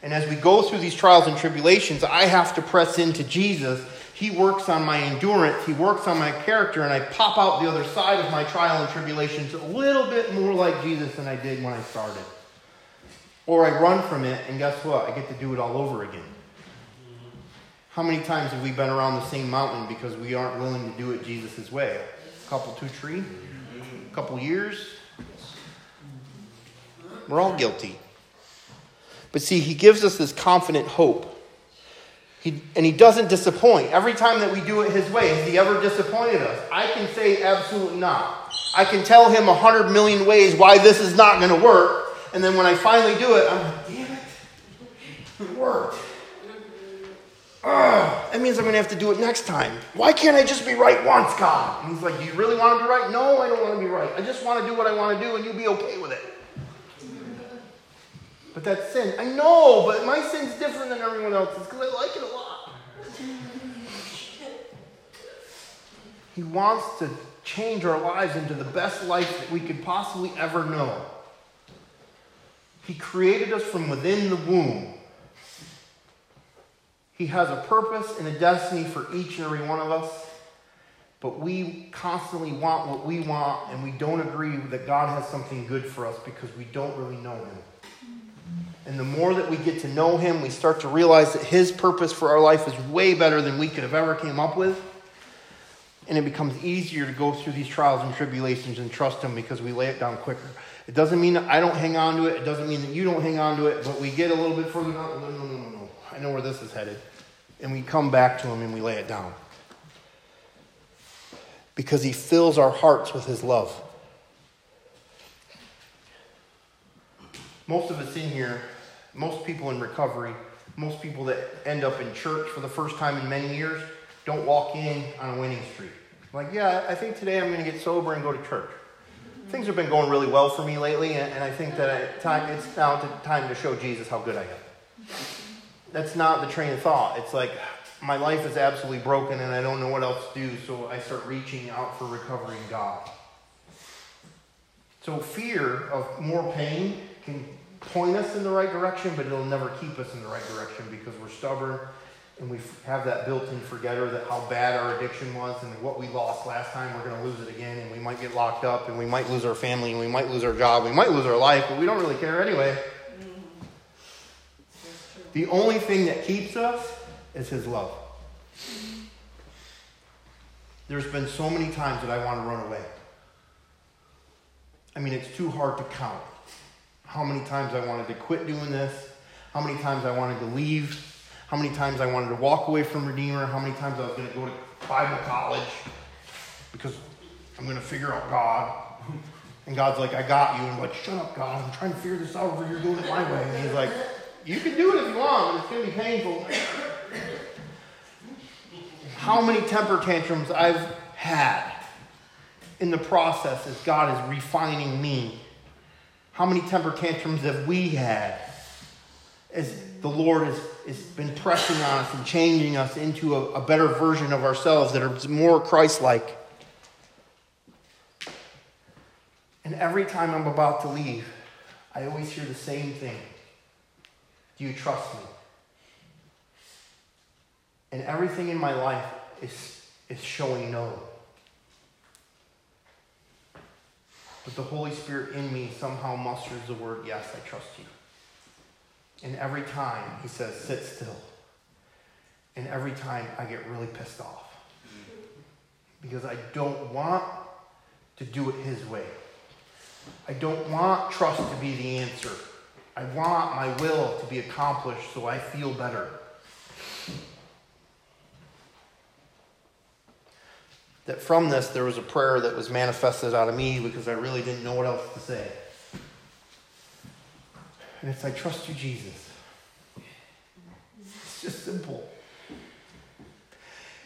And as we go through these trials and tribulations, I have to press into Jesus. He works on my endurance, He works on my character, and I pop out the other side of my trial and tribulations a little bit more like Jesus than I did when I started. Or I run from it, and guess what? I get to do it all over again. How many times have we been around the same mountain because we aren't willing to do it Jesus' way? A couple, two, three? A couple years? We're all guilty. But see, he gives us this confident hope. He, and he doesn't disappoint. Every time that we do it his way, has he ever disappointed us? I can say absolutely not. I can tell him a hundred million ways why this is not going to work. And then when I finally do it, I'm like, damn it, it worked. Ugh, that means I'm going to have to do it next time. Why can't I just be right once, God? And he's like, Do you really want to be right? No, I don't want to be right. I just want to do what I want to do, and you'll be okay with it. But that's sin. I know, but my sin's different than everyone else's because I like it a lot. he wants to change our lives into the best life that we could possibly ever know. He created us from within the womb. He has a purpose and a destiny for each and every one of us. But we constantly want what we want, and we don't agree that God has something good for us because we don't really know Him. And the more that we get to know him, we start to realize that his purpose for our life is way better than we could have ever came up with. And it becomes easier to go through these trials and tribulations and trust him because we lay it down quicker. It doesn't mean that I don't hang on to it. It doesn't mean that you don't hang on to it, but we get a little bit further down. No, no, no, no, no. I know where this is headed. And we come back to him and we lay it down. Because he fills our hearts with his love. Most of us in here most people in recovery, most people that end up in church for the first time in many years, don't walk in on a winning streak. Like, yeah, I think today I'm going to get sober and go to church. Things have been going really well for me lately, and, I think that it's now time to show Jesus how good I am. That's not the train of thought. It's like, my life is absolutely broken and I don't know what else to do, so I start reaching out for recovery in God. So, fear of more pain can point us in the right direction, but it'll never keep us in the right direction because we're stubborn and we have that built-in forgetter that how bad our addiction was and what we lost last time we're going to lose it again and we might get locked up and we might lose our family and we might lose our job we might lose our life but we don't really care anyway. Mm-hmm. The only thing that keeps us is his love. There's been so many times that i want to run away. I mean it's too hard to count how many times I wanted to quit doing this, how many times I wanted to leave, how many times I wanted to walk away from Redeemer, how many times I was going to go to Bible college because I'm going to figure out God. And God's like, I got you. And I'm like, shut up, God. I'm trying to figure this out over here doing it my way. And he's like, You can do it if you want, but it's going to be painful. How many temper tantrums I've had in the process as God is refining me. How many temper tantrums have we had as the Lord has, has been pressing on us and changing us into a, a better version of ourselves that are more Christ like? And every time I'm about to leave, I always hear the same thing Do you trust me? And everything in my life is, is showing no. But the Holy Spirit in me somehow musters the word, Yes, I trust you. And every time he says, Sit still. And every time I get really pissed off. Because I don't want to do it his way. I don't want trust to be the answer. I want my will to be accomplished so I feel better. That from this, there was a prayer that was manifested out of me because I really didn't know what else to say. And it's, I trust you, Jesus. It's just simple.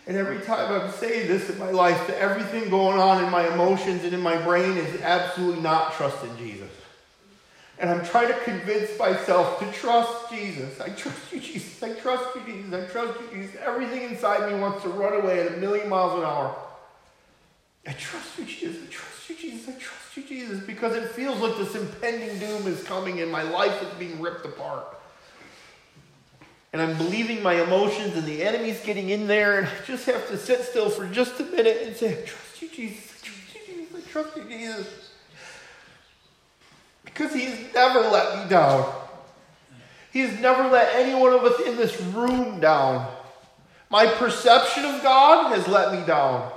And every time I'm saying this in my life, that everything going on in my emotions and in my brain is absolutely not trusting Jesus. And I'm trying to convince myself to trust Jesus. I trust you, Jesus. I trust you, Jesus. I trust you, Jesus. Everything inside me wants to run away at a million miles an hour. I trust you, Jesus. I trust you, Jesus. I trust you, Jesus. Because it feels like this impending doom is coming and my life is being ripped apart and I'm believing my emotions, and the enemy's getting in there, and I just have to sit still for just a minute and say, I trust you, Jesus. I trust you, Jesus. I trust you, Jesus. Because he's never let me down. He's never let any one of us in this room down. My perception of God has let me down.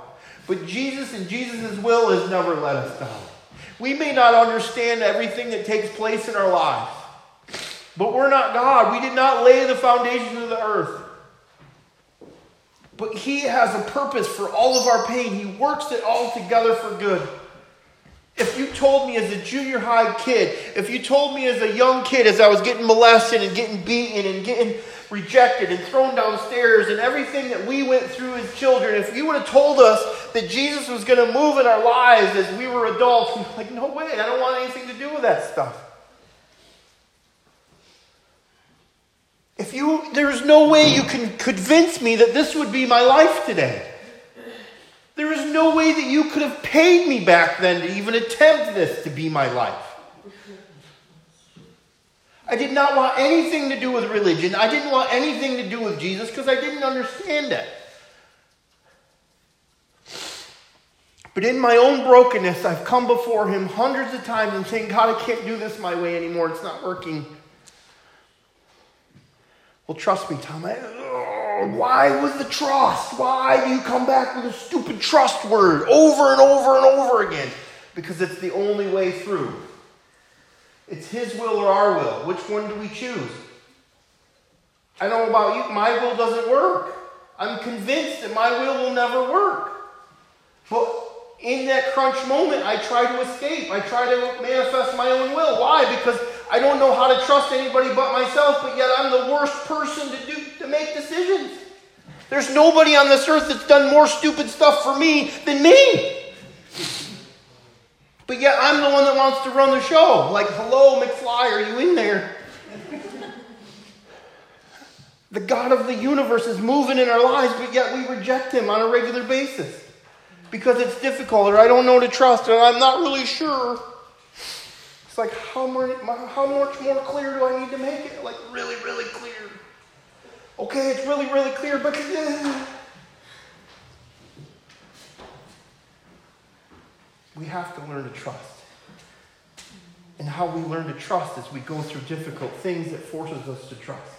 But Jesus and Jesus' will has never let us down. We may not understand everything that takes place in our lives. But we're not God. We did not lay the foundation of the earth. But He has a purpose for all of our pain. He works it all together for good. If you told me as a junior high kid, if you told me as a young kid, as I was getting molested and getting beaten and getting rejected and thrown downstairs and everything that we went through as children, if you would have told us that Jesus was going to move in our lives as we were adults, we'd like, no way, I don't want anything to do with that stuff. If you, there's no way you can convince me that this would be my life today. There is no way that you could have paid me back then to even attempt this to be my life. I did not want anything to do with religion. I didn't want anything to do with Jesus because I didn't understand it. But in my own brokenness, I've come before Him hundreds of times and saying, God, I can't do this my way anymore. It's not working. Well, trust me, Tom. I, oh, why was the trust? Why do you come back with a stupid trust word over and over and over again? Because it's the only way through. It's His will or our will. Which one do we choose? I know about you, my will doesn't work. I'm convinced that my will will never work. But in that crunch moment, I try to escape. I try to manifest my own will. Why? Because I don't know how to trust anybody but myself, but yet I'm the worst person to do to make decisions. There's nobody on this earth that's done more stupid stuff for me than me. But yet I'm the one that wants to run the show. Like, hello, McFly, are you in there? the God of the universe is moving in our lives, but yet we reject him on a regular basis because it's difficult or I don't know to trust and I'm not really sure. It's like, how, how much more clear do I need to make it? Like, really, really clear. Okay, it's really, really clear, but. Uh, we have to learn to trust. And how we learn to trust is we go through difficult things that forces us to trust.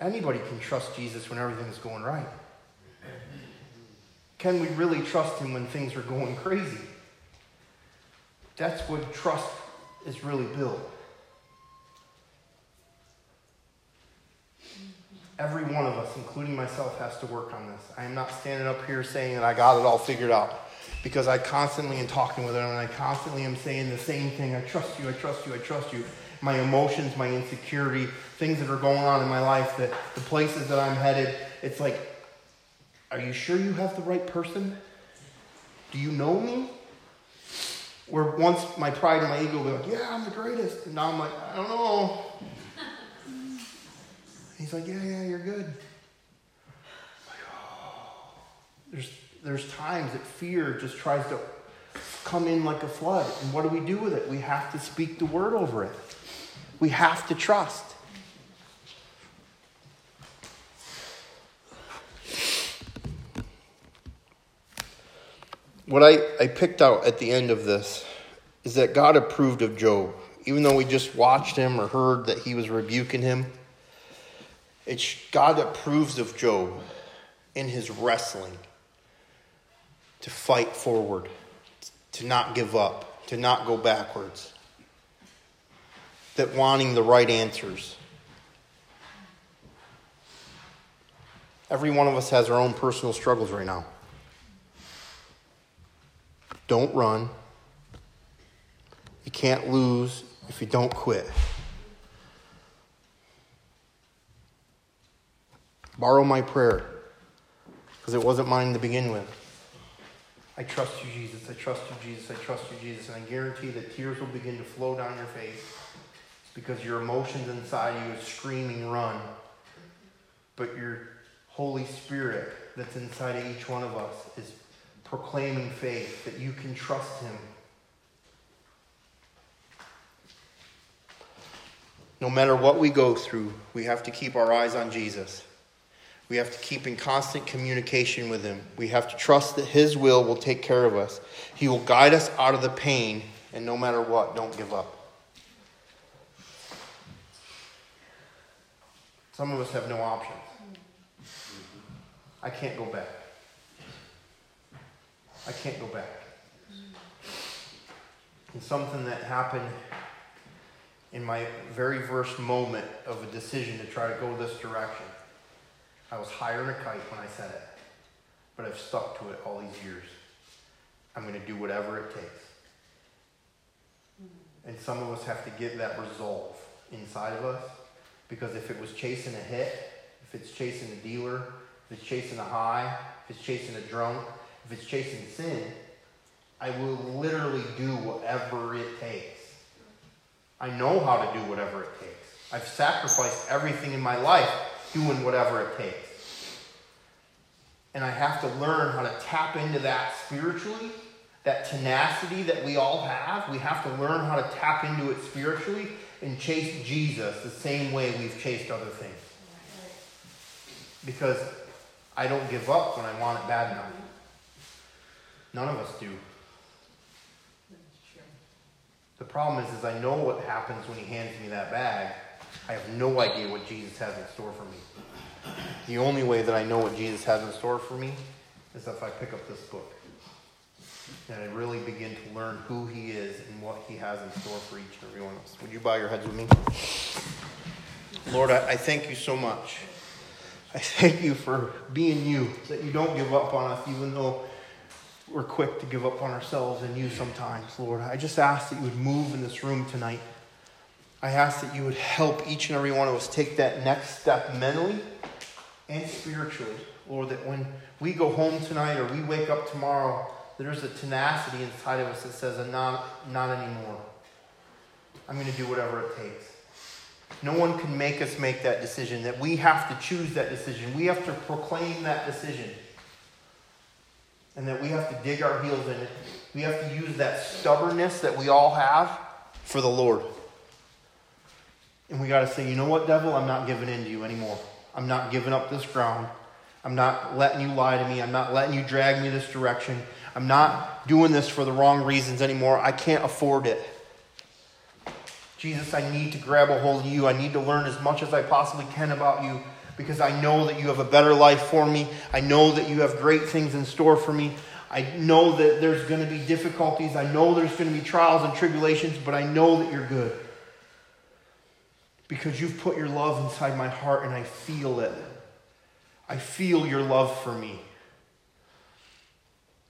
Anybody can trust Jesus when everything is going right. Can we really trust him when things are going crazy? That's what trust is really built. Every one of us, including myself, has to work on this. I am not standing up here saying that I got it all figured out because I constantly am talking with him and I constantly am saying the same thing I trust you, I trust you, I trust you. my emotions, my insecurity, things that are going on in my life, the, the places that I'm headed. It's like, are you sure you have the right person? Do you know me? Where once my pride and my ego were like, yeah, I'm the greatest. And now I'm like, I don't know. He's like, yeah, yeah, you're good. Like, oh. There's, there's times that fear just tries to come in like a flood. And what do we do with it? We have to speak the word over it. We have to trust. What I, I picked out at the end of this is that God approved of Job. Even though we just watched him or heard that he was rebuking him, it's God approves of Job in his wrestling to fight forward, to not give up, to not go backwards that wanting the right answers. Every one of us has our own personal struggles right now. Don't run. You can't lose if you don't quit. Borrow my prayer because it wasn't mine to begin with. I trust you, Jesus. I trust you, Jesus. I trust you, Jesus. And I guarantee that tears will begin to flow down your face because your emotions inside you is screaming, run. But your Holy Spirit that's inside of each one of us is proclaiming faith that you can trust Him. No matter what we go through, we have to keep our eyes on Jesus. We have to keep in constant communication with Him. We have to trust that His will will take care of us. He will guide us out of the pain, and no matter what, don't give up. Some of us have no options. I can't go back. I can't go back. And something that happened in my very first moment of a decision to try to go this direction. I was higher than a kite when I said it, but I've stuck to it all these years. I'm going to do whatever it takes. Hmm. And some of us have to get that resolve inside of us because if it was chasing a hit, if it's chasing a dealer, if it's chasing a high, if it's chasing a drunk, if it's chasing sin, I will literally do whatever it takes. I know how to do whatever it takes. I've sacrificed everything in my life doing whatever it takes. And I have to learn how to tap into that spiritually, that tenacity that we all have. We have to learn how to tap into it spiritually and chase Jesus the same way we've chased other things. Because I don't give up when I want it bad enough. None of us do. The problem is, is I know what happens when he hands me that bag. I have no idea what Jesus has in store for me. The only way that I know what Jesus has in store for me is if I pick up this book and I really begin to learn who He is and what He has in store for each and every one of us. Would you bow your heads with me? Lord, I, I thank you so much. I thank you for being you, that you don't give up on us, even though we're quick to give up on ourselves and you sometimes, Lord. I just ask that you would move in this room tonight. I ask that you would help each and every one of us take that next step mentally and spiritually. Lord, that when we go home tonight or we wake up tomorrow, there's a tenacity inside of us that says, not, not anymore. I'm going to do whatever it takes. No one can make us make that decision, that we have to choose that decision. We have to proclaim that decision. And that we have to dig our heels in it. We have to use that stubbornness that we all have for the Lord. And we got to say, you know what, devil? I'm not giving in to you anymore. I'm not giving up this ground. I'm not letting you lie to me. I'm not letting you drag me this direction. I'm not doing this for the wrong reasons anymore. I can't afford it. Jesus, I need to grab a hold of you. I need to learn as much as I possibly can about you because I know that you have a better life for me. I know that you have great things in store for me. I know that there's going to be difficulties. I know there's going to be trials and tribulations, but I know that you're good. Because you've put your love inside my heart and I feel it. I feel your love for me.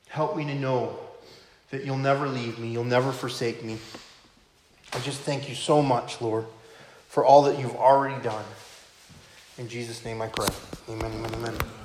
Help me to know that you'll never leave me, you'll never forsake me. I just thank you so much, Lord, for all that you've already done. In Jesus' name I pray. Amen, amen, amen.